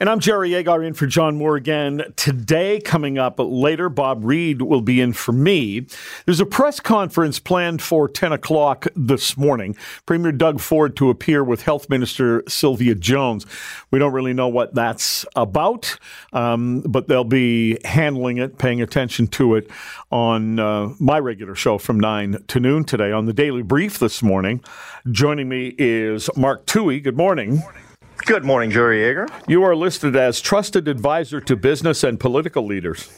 And I'm Jerry Agar in for John Moore again. Today, coming up later, Bob Reed will be in for me. There's a press conference planned for 10 o'clock this morning. Premier Doug Ford to appear with Health Minister Sylvia Jones. We don't really know what that's about, um, but they'll be handling it, paying attention to it on uh, my regular show from 9 to noon today on the Daily Brief this morning. Joining me is Mark Towhey. Good morning. Good morning. Good morning, Jerry Agar. You are listed as trusted advisor to business and political leaders.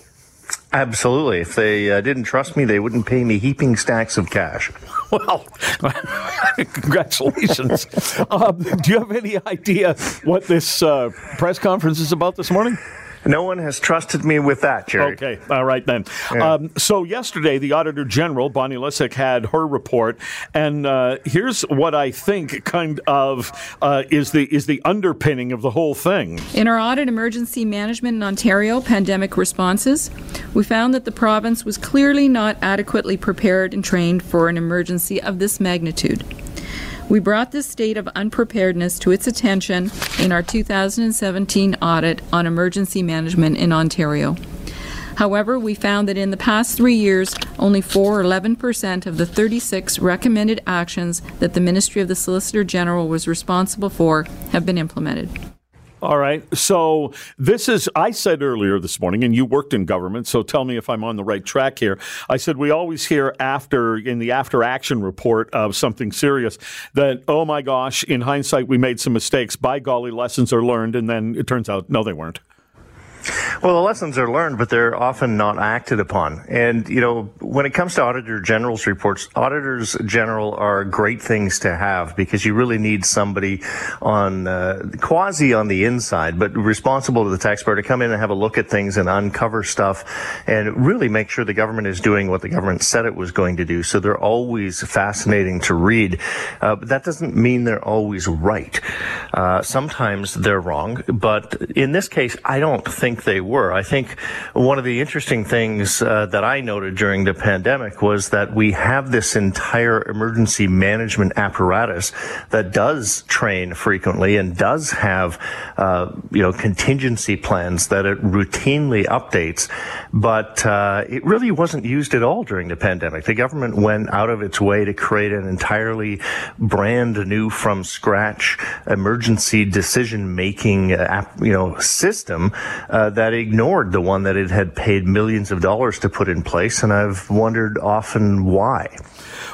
Absolutely. If they uh, didn't trust me, they wouldn't pay me heaping stacks of cash. Well, congratulations. um, do you have any idea what this uh, press conference is about this morning? No one has trusted me with that, Jerry. Okay, all right then. Yeah. Um, so yesterday, the Auditor General Bonnie Lysyk had her report, and uh, here's what I think kind of uh, is the is the underpinning of the whole thing. In our audit emergency management in Ontario pandemic responses, we found that the province was clearly not adequately prepared and trained for an emergency of this magnitude. We brought this state of unpreparedness to its attention in our 2017 audit on emergency management in Ontario. However, we found that in the past three years, only 4 or 11 percent of the 36 recommended actions that the Ministry of the Solicitor General was responsible for have been implemented. All right. So this is, I said earlier this morning, and you worked in government, so tell me if I'm on the right track here. I said we always hear after, in the after action report of something serious, that, oh my gosh, in hindsight, we made some mistakes. By golly, lessons are learned. And then it turns out, no, they weren't. Well, the lessons are learned, but they're often not acted upon. And, you know, when it comes to Auditor General's reports, Auditors General are great things to have because you really need somebody on, uh, quasi on the inside, but responsible to the taxpayer to come in and have a look at things and uncover stuff and really make sure the government is doing what the government said it was going to do. So they're always fascinating to read. Uh, but that doesn't mean they're always right. Uh, sometimes they're wrong, but in this case, I don't think they were. I think one of the interesting things uh, that I noted during the pandemic was that we have this entire emergency management apparatus that does train frequently and does have, uh, you know, contingency plans that it routinely updates, but uh, it really wasn't used at all during the pandemic. The government went out of its way to create an entirely brand new from scratch emergency decision making, uh, you know, system uh, that ignored the one that it had paid millions of dollars to put in place, and I've wondered often why.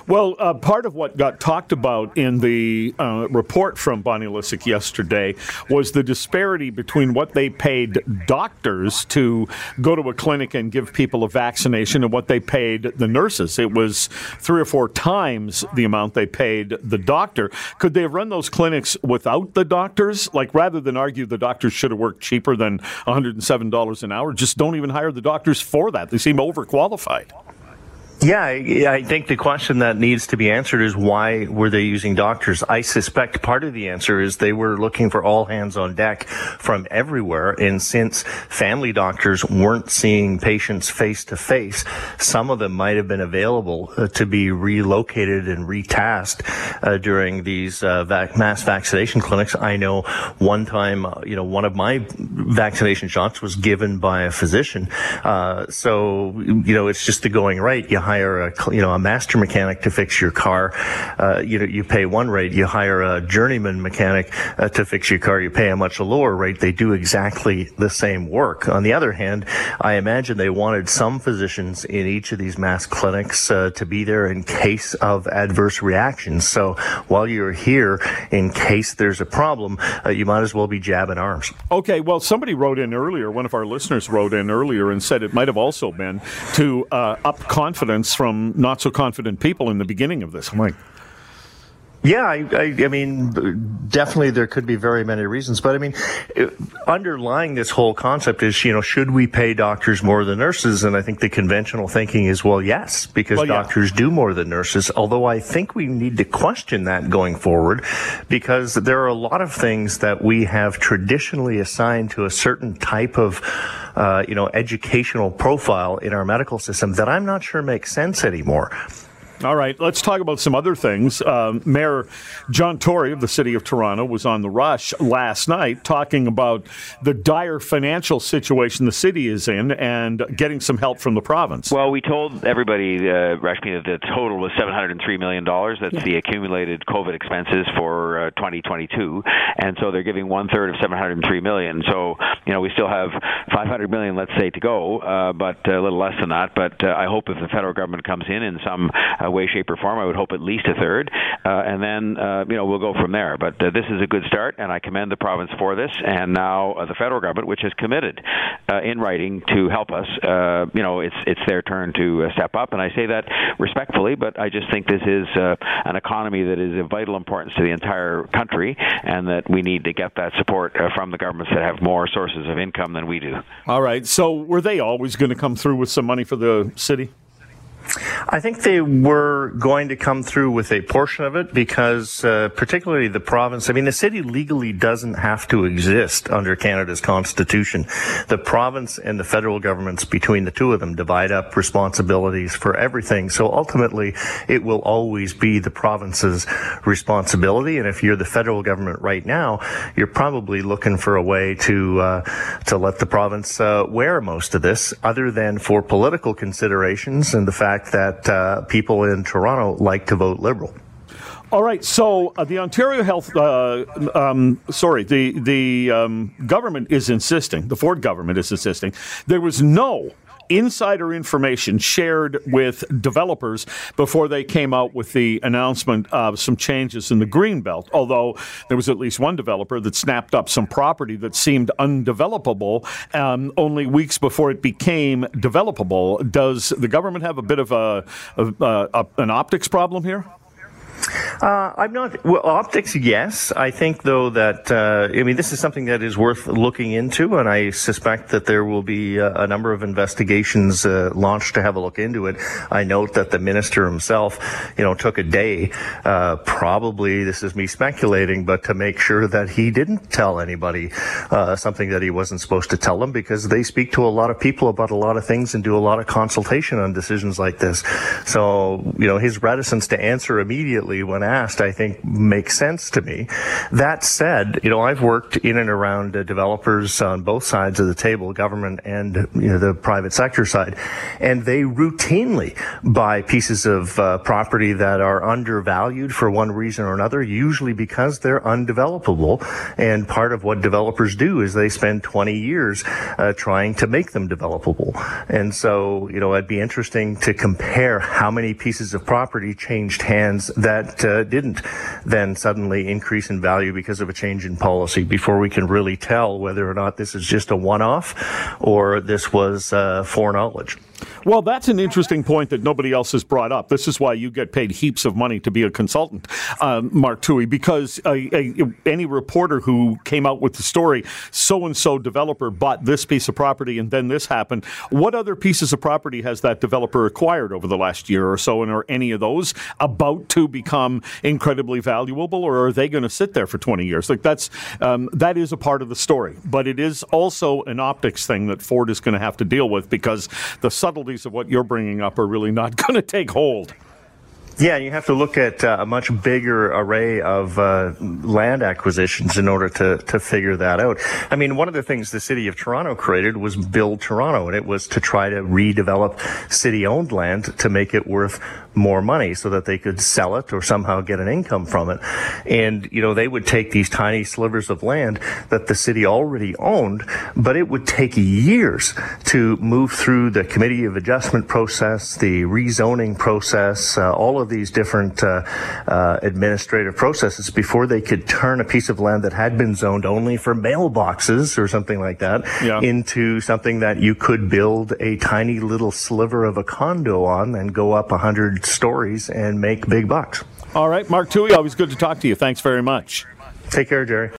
Well, uh, part of what got talked about in the uh, report from Bonnie Lysyk yesterday was the disparity between what they paid doctors to go to a clinic and give people a vaccination and what they paid the nurses. It was three or four times the amount they paid the doctor. Could they have run those clinics without the doctors? Like, rather than argue the doctors should have worked cheaper than $107 an hour, just don't even hire the doctors for that. They seem overqualified. Yeah, I think the question that needs to be answered is why were they using doctors? I suspect part of the answer is they were looking for all hands on deck from everywhere. And since family doctors weren't seeing patients face to face, some of them might have been available uh, to be relocated and retasked uh, during these uh, vac- mass vaccination clinics. I know one time, uh, you know, one of my vaccination shots was given by a physician. Uh, so, you know, it's just the going right. You hire a you know a master mechanic to fix your car, uh, you know you pay one rate. You hire a journeyman mechanic uh, to fix your car, you pay a much lower rate. They do exactly the same work. On the other hand, I imagine they wanted some physicians in each of these mass clinics uh, to be there in case of adverse reactions. So while you're here, in case there's a problem, uh, you might as well be jabbing arms. Okay, well, somebody wrote in earlier. One of our listeners wrote in earlier and said it might have also been to uh, up confidence confidence from not so confident people in the beginning of this. I'm like, yeah, I, I, I, mean, definitely there could be very many reasons, but I mean, uh, underlying this whole concept is, you know, should we pay doctors more than nurses? And I think the conventional thinking is, well, yes, because well, yeah. doctors do more than nurses. Although I think we need to question that going forward, because there are a lot of things that we have traditionally assigned to a certain type of, uh, you know, educational profile in our medical system that I'm not sure makes sense anymore. All right, let's talk about some other things. Uh, Mayor John Tory of the City of Toronto was on the rush last night talking about the dire financial situation the city is in and getting some help from the province. Well, we told everybody, uh, Rashmi, that the total was $703 million. That's yeah. the accumulated COVID expenses for uh, 2022. And so they're giving one third of 703 million. So, you know, we still have 500 million, let's say, to go, uh, but a little less than that. But uh, I hope if the federal government comes in in some uh, way, shape, or form. I would hope at least a third, uh, and then uh, you know we'll go from there. But uh, this is a good start, and I commend the province for this, and now uh, the federal government, which has committed uh, in writing to help us. Uh, you know, it's it's their turn to uh, step up, and I say that respectfully, but I just think this is uh, an economy that is of vital importance to the entire country, and that we need to get that support uh, from the governments that have more sources of income than we do. All right. So were they always going to come through with some money for the city? I think they were going to come through with a portion of it because, uh, particularly the province, I mean, the city legally doesn't have to exist under Canada's constitution. The province and the federal governments, between the two of them, divide up responsibilities for everything. So ultimately, it will always be the province's responsibility. And if you're the federal government right now, you're probably looking for a way to uh, to let the province uh, wear most of this, other than for political considerations and the fact fact that uh, people in Toronto like to vote Liberal. All right, so uh, the Ontario Health, uh, um, sorry, the the um, government is insisting, the Ford government is insisting, there was no insider information shared with developers before they came out with the announcement of some changes in the green belt. Although there was at least one developer that snapped up some property that seemed undevelopable um, only weeks before it became developable. Does the government have a bit of a, a, a an optics problem here? Uh, I'm not. Well, optics, yes. I think, though, that uh, I mean, this is something that is worth looking into, and I suspect that there will be a, a number of investigations uh, launched to have a look into it. I note that the minister himself, you know, took a day, uh, probably this is me speculating, but to make sure that he didn't tell anybody uh, something that he wasn't supposed to tell them, because they speak to a lot of people about a lot of things and do a lot of consultation on decisions like this. So, you know, his reticence to answer immediately when asked, I think makes sense to me. That said, you know, I've worked in and around developers on both sides of the table, government and you know, the private sector side, and they routinely buy pieces of uh, property that are undervalued for one reason or another, usually because they're undevelopable. And part of what developers do is they spend 20 years uh, trying to make them developable. And so, you know, it'd be interesting to compare how many pieces of property changed hands that uh, didn't then suddenly increase in value because of a change in policy before we can really tell whether or not this is just a one-off or this was uh, foreknowledge. Well, that's an interesting point that nobody else has brought up. This is why you get paid heaps of money to be a consultant, uh, Mark Towhey, because any reporter who came out with the story, so and so developer bought this piece of property and then this happened. What other pieces of property has that developer acquired over the last year or so? And are any of those about to become incredibly valuable, or are they going to sit there for 20 years? Like that's um, that is a part of the story, but it is also an optics thing that Ford is going to have to deal with because the subtleties of what you're bringing up are really not going to take hold. Yeah, you have to look at uh, a much bigger array of uh, land acquisitions in order to, to figure that out. I mean, one of the things the city of Toronto created was Build Toronto, and it was to try to redevelop city owned land to make it worth more money so that they could sell it or somehow get an income from it. And, you know, they would take these tiny slivers of land that the city already owned, but it would take years to move through the committee of adjustment process, the rezoning process, uh, all of these different uh, uh, administrative processes before they could turn a piece of land that had been zoned only for mailboxes or something like that yeah. into something that you could build a tiny little sliver of a condo on and go up 100 stories and make big bucks. All right, Mark Towhey, always good to talk to you. Thanks very much. Take care, Jerry.